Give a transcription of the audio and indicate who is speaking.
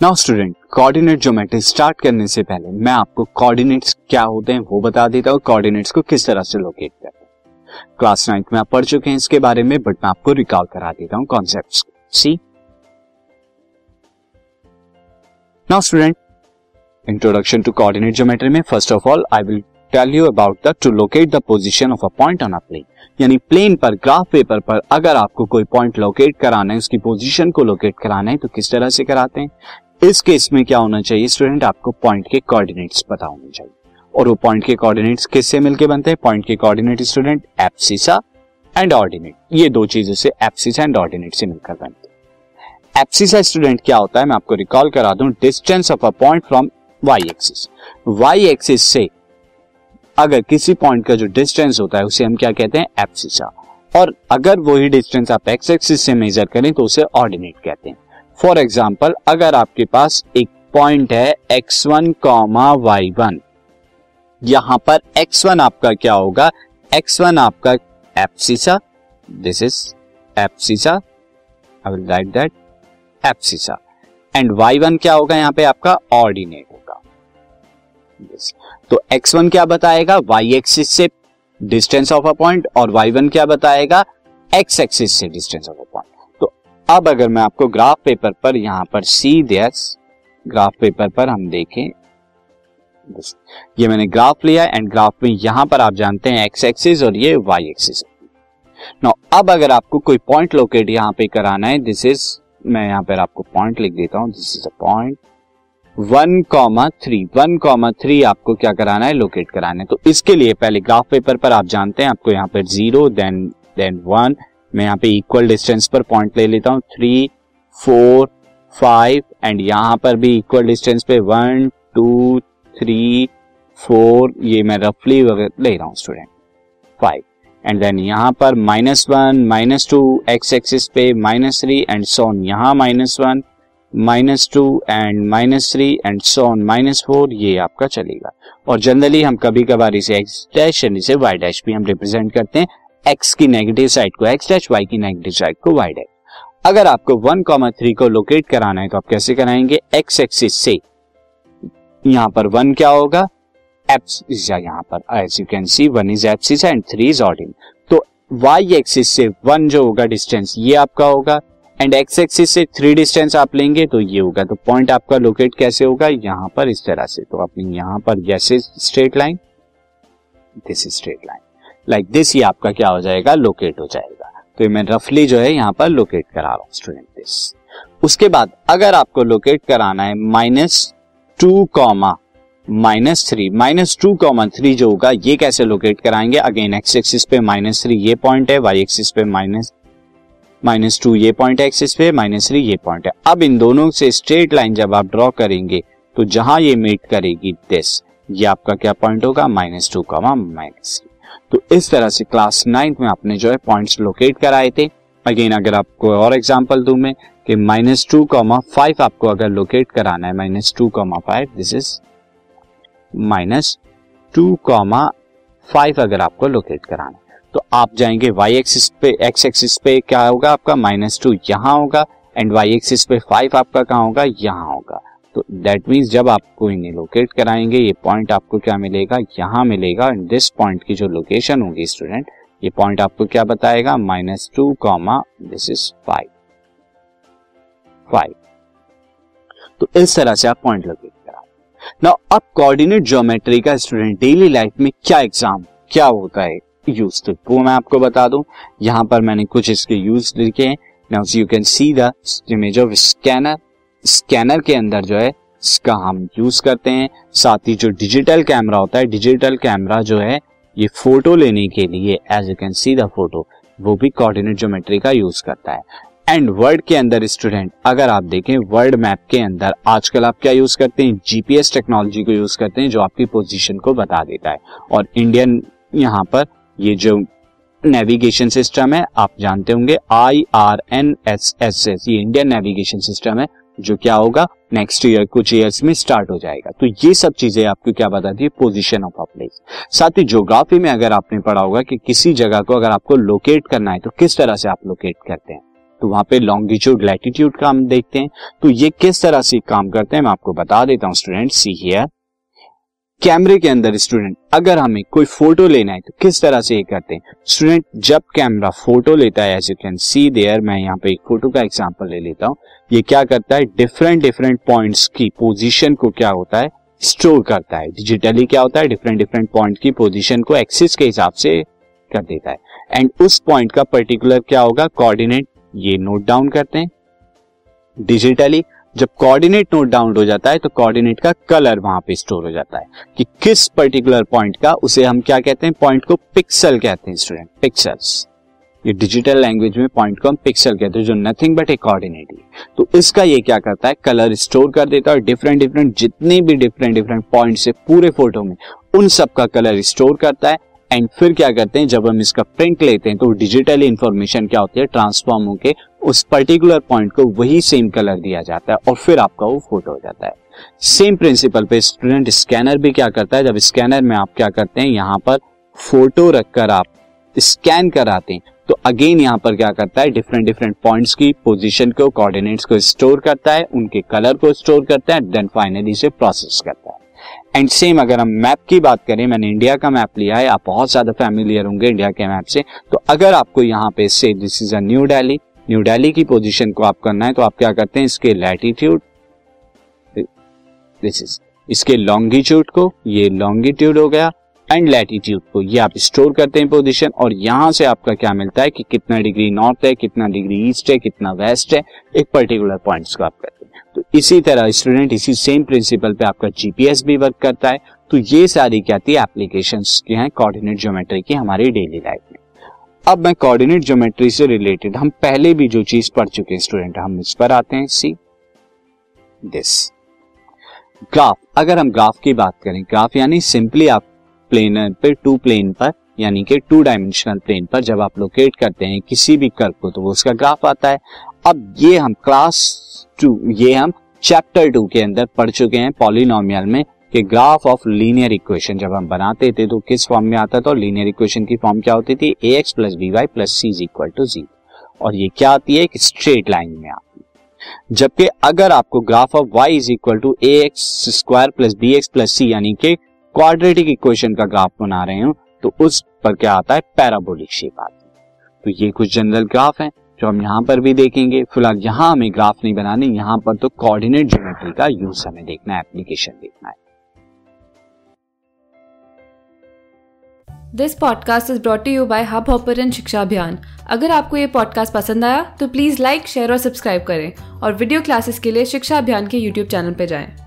Speaker 1: Now student coordinate geometry start करने से पहले मैं आपको कोऑर्डिनेट्स क्या होते हैं वो बता देता हूँ कोऑर्डिनेट्स को किस तरह से लोकेट करते हैं। क्लास नाइन्थ में आप पढ़ चुके हैं इसके बारे में बट मैं आपको रिकॉल करा देता हूँ concept see now student introduction to coordinate geometry में first of all I will tell you about the to locate the position of a point on a plane यानी प्लेन पर ग्राफ पेपर पर, अगर आपको कोई पॉइंट लोकेट कराना है, उसकी पोजीशन को लोकेट कराना है तो किस तरह से कराते हैं? इस केस में क्या होना चाहिए? स्टूडेंट आपको पॉइंट के कोऑर्डिनेट्स पता होने चाहिए और वो पॉइंट के कोऑर्डिनेट्स किससे मिलके बनते हैं? पॉइंट के coordinate student abscissa and ordinate ये दो चीज़ों से एप्सिसा एंड ऑर्डिनेट से मिलकर बनते हैं। एप्सिसा स्टूडेंट क्या होता है? मैं आपको रिकॉल करा दूँ। Distance of a point from Y axis Y axis से अगर किसी पॉइंट का जो डिस्टेंस होता है, उसे हम क्या कहते हैं? एप्सिसा और अगर वही डिस्टेंस आप एक्स एक्सिस से मेजर करें तो उसे ऑर्डिनेट कहते हैं। फॉर एग्ज़ाम्पल अगर आपके पास एक पॉइंट है X one comma Y one यहाँ पर एक्स वन आपका क्या होगा? एक्स वन आपका abscissa this is abscissa I will write that abscissa and Y one क्या होगा यहाँ पे? आपका ऑर्डिनेट होगा। Yes. तो x1 क्या बताएगा? वाई एक्सिस से डिस्टेंस ऑफ़ अ पॉइंट और y1 क्या बताएगा? X एक्सिस से डिस्टेंस ऑफ़ अ पॉइंट अब अगर मैं आपको ग्राफ पेपर पर यहाँ पर सी दियस ग्राफ पेपर पर हम देखें। ये मैंने ग्राफ लिया एंड ग्राफ में यहाँ पर आप जानते हैं एक्स एक्सिस और ये वाई एक्सिस नो अब अगर आपको कोई पॉइंट लोकेट यहाँ पे कराना है दिस इज़ मैं यहाँ पर आपको पॉइंट लिख देता हूँ। This is a point one comma three one comma three आपको क्या कराना है? लोकेट कराना है। तो इसके लिए पहले ग्राफ पेपर पर आप जानते हैं, आपको यहाँ पर ज़ीरो देन देन वन मैं यहाँ पे इक्वल डिस्टेंस पर पॉइंट ले लेता हूँ। थ्री फोर फाइव एंड यहाँ पर भी इक्वल डिस्टेंस पे वन टू थ्री फोर ये मैं रफली वगैरह ले रहा हूँ स्टूडेंट फाइव एंड देन यहाँ पर minus one minus two X axis पे minus three and so on यहाँ minus one minus two and minus three and so on minus four ये आपका चलेगा। और जनरली हम कभी कभार इसे एक्स डैश एंड इसे वाई डैश भी हम रिप्रेजेंट करते हैं। एक्स की नेगेटिव साइड को एक्स डैश वाई की नेगेटिव साइड को वाई डैश अगर आपको वन कॉमा थ्री को लोकेट कराना है तो आप कैसे कराएँगे? एक्स एक्सिस से। यहाँ पर वन क्या होगा? एप्स यहाँ पर। As you can see one is abscissa and three is ordinate तो वाई एक्सिस से वन जो होगा डिस्टेंस ये आपका होगा। एंड एक्स एक्सिस से थ्री डिस्टेंस आप लेंगे तो ये होगा। तो पॉइंट आपका लोकेट कैसे होगा? यहाँ पर इस तरह से। तो आपने यहाँ पर जैसे straight line this is straight line like this ये आपका क्या हो जाएगा? लोकेट हो जाएगा। तो मैं रफली जो है यहाँ पर लोकेट करा रहा हूँ स्टूडेंट दिस उसके बाद अगर आपको लोकेट कराना है minus two comma minus three minus two comma three जो होगा, ये कैसे लोकेट कराएँगे? अगेन एक्स एक्सिस पे माइनस थ्री ये पॉइंट है वाई एक्सिस पे माइनस माइनस टू ये पॉइंट है एक्सिस पे माइनस थ्री ये पॉइंट है। अब इन दोनों से स्ट्रेट लाइन जब आप ड्रॉ करेंगे तो जहाँ ये मीट करेगी दिस ये आपका क्या पॉइंट होगा? Minus two comma minus three तो इस तरह से क्लास नाइन्थ में आपने जो है पॉइंट्स लोकेट कराए थे। अगेन अगर आपको और एग्ज़ाम्पल दू मैं कि माइनस टू कॉमा फाइव आपको अगर लोकेट कराना है minus two comma five this is minus two comma five अगर आपको लोकेट कराना है। तो आप जाएँगे वाई एक्सिस पे एक्स एक्सिस पे क्या होगा आपका? माइनस टू यहाँ होगा एंड वाई एक्सिस पे फाइव आपका कहाँ होगा? यहाँ होगा। तो दैट मीन्स जब आपको इन्हें लोकेट कराएँगे, ये पॉइंट आपको क्या मिलेगा? यहाँ मिलेगा। दिस पॉइंट की जो लोकेशन होगी स्टूडेंट ये पॉइंट आपको क्या बताएगा? Minus two comma this is five five तो इस तरह से आप पॉइंट लोकेट करा ना अब कोऑर्डिनेट ज्योमेट्री का स्टूडेंट डेली लाइफ में क्या एग्ज़ाम क्या होता है? यूज़ तो वो मैं आपको बता दूँ। यहाँ पर मैंने कुछ इसके यूज़ लिखे हैं। Now you can see the image of scanner scanner के अंदर जो है, इसका हम यूज़ करते हैं। साथ ही जो डिजिटल कैमरा होता है डिजिटल कैमरा जो है, ये फ़ोटो लेने के लिए as you can see the photo वो भी कोऑर्डिनेट ज्योमेट्री का यूज़ करता है। एंड वर्ड के अंदर स्टूडेंट अगर आप देखें वर्ड मैप के अंदर, आजकल आप क्या यूज़ करते हैं? जीपीएस टेक्नोलॉजी को यूज़ करते हैं, जो आपकी पोजीशन को बता देता है। और इंडियन यहाँ पर, ये जो नेविगेशन सिस्टम है, आप जानते होंगे I R N S S S ये इंडियन नेविगेशन सिस्टम है जो क्या होगा नेक्स्ट ईयर कुछ ईयर्स में स्टार्ट हो जाएगा। तो ये सब चीज़ें आपको क्या बताती है पोजिशन ऑफ़ अ प्लेस साथ ही ज्योग्राफी में अगर आपने पढ़ा होगा कि किसी जगह को अगर आपको लोकेट करना है तो किस तरह से आप लोकेट करते हैं? तो वहाँ पे लॉन्गिट्यूड लैटिट्यूड का हम देखते हैं। तो ये किस तरह से काम करते हैं, मैं आपको बता देता हूँ स्टूडेंट सी हियर कैमरे के अंदर स्टूडेंट, अगर हमें कोई फ़ोटो लेना है तो किस तरह से ये करते हैं? स्टूडेंट, जब कैमरा फ़ोटो लेता है as you can see there मैं यहाँ पे एक फ़ोटो का एग्जांपल ले लेता हूँ। ये क्या करता है? डिफरेंट डिफरेंट पॉइंट्स की पोजीशन को क्या होता है? स्टोर करता है। डिजिटली क्या होता है? डिफरेंट डिफरेंट पॉइंट की पोजीशन को एक्सिस के हिसाब से कर देता है। एंड उस पॉइंट का पर्टिकुलर क्या होगा? कोऑर्डिनेट ये नोट डाउन करते हैं। डिजिटली जब कोऑर्डिनेट नोट डाउन हो जाता है तो कोऑर्डिनेट का कलर वहाँ पे स्टोर हो जाता है कि किस पर्टिकुलर पॉइंट का उसे हम क्या कहते हैं? पॉइंट को पिक्सल कहते हैं स्टूडेंट पिक्सल्स ये डिजिटल लैंग्वेज में पॉइंट को हम पिक्सल कहते हैं, जो नथिंग बट ए कोऑर्डिनेट तो इसका ये क्या करता है? कलर स्टोर कर देता है और डिफरेंट डिफरेंट जितने भी डिफरेंट डिफरेंट पॉइंट है पूरे फ़ोटो में उन सब का कलर स्टोर करता है। एंड फिर क्या करते हैं, जब हम इसका प्रिंट लेते हैं तो डिजिटल इंफॉर्मेशन क्या होती है ट्रांसफॉर्म होकर उस पर्टिकुलर पॉइंट को वही सेम कलर दिया जाता है और फिर आपका वो फ़ोटो हो जाता है। सेम प्रिंसिपल पे स्टूडेंट स्कैनर भी क्या करता है, जब स्कैनर में आप क्या करते हैं, यहाँ पर फ़ोटो रखकर आप स्कैन कराते हैं तो अगेन यहाँ पर क्या करता है डिफरेंट डिफरेंट पॉइंट्स की पोजीशन को कोऑर्डिनेट्स को स्टोर करता है, उनके कलर को स्टोर करता है देन फाइनली से प्रोसेस करता है। एंड सेम अगर हम मैप की बात करें, मैंने इंडिया का मैप लिया है, आप बहुत ज़्यादा फैमिलियर होंगे इंडिया के मैप से। तो अगर आपको यहाँ पे से this is a New Delhi New Delhi की पोजिशन को आप करना है तो आप क्या करते हैं, इसके लैटिट्यूड दिस इज़ इसके लॉन्गिट्यूड को, ये लॉन्गिट्यूड हो गया। एंड लैटिट्यूड को। ये आप स्टोर करते हैं पोजीशन और यहाँ से आपका क्या मिलता है कि कितना डिग्री नॉर्थ है, कितना डिग्री ईस्ट है, कितना वेस्ट है, एक पर्टिकुलर पॉइंट्स को आप करते हैं। तो इसी तरह स्टूडेंट इसी सेम प्रिंसिपल पे आपका जीपीएस भी वर्क करता है। तो ये सारी क्या थी? एप्लीकेशन के हैं कोऑर्डिनेट ज्योमेट्री की हमारी डेली लाइफ में। अब मैं कोऑर्डिनेट ज्योमेट्री से रिलेटेड हम पहले भी जो चीज़ पढ़ चुके हैं स्टूडेंट हम इस पर आते हैं। सी दिस ग्राफ अगर हम ग्राफ की बात करें ग्राफ यानी सिंपली आप प्लेन पे टू प्लेन पर, यानी कि टू डायमेंशनल प्लेन पर जब आप लोकेट करते हैं किसी भी कर्व को तो वो उसका ग्राफ आता है। अब ये हम क्लास टू ये हम चैप्टर टू के अंदर पढ़ चुके हैं पॉलिनोमियल में कि ग्राफ ऑफ़ लीनियर इक्वेशन जब हम बनाते थे तो किस फॉर्म में आता था और लीनियर इक्वेशन की फॉर्म क्या होती थी? A X plus B Y plus C is equal to zero और ये क्या आती है? एक स्ट्रेट लाइन में आती है। जबकि अगर आपको graph of Y is equal to A X square plus B X plus C यानी कि क्वाड्रेटिक इक्वेशन का ग्राफ बना रहे हो तो उस पर क्या आता है? पैराबोलिक शेप आती है। तो ये कुछ जनरल ग्राफ है, जो हम यहाँ पर भी देखेंगे। फ़िलहाल यहाँ हमें ग्राफ नहीं बनाने, यहाँ पर तो कोऑर्डिनेट ज्योमेट्री का यूज़ हमें देखना है एप्लीकेशन देखना है।
Speaker 2: This podcast is brought you by Hubhopper शिक्षा अभियान अगर आपको ये पॉडकास्ट पसंद आया तो प्लीज़ लाइक शेयर और सब्सक्राइब करें। और वीडियो क्लासेस के लिए शिक्षा अभियान के यूट्यूब चैनल पर जाएँ।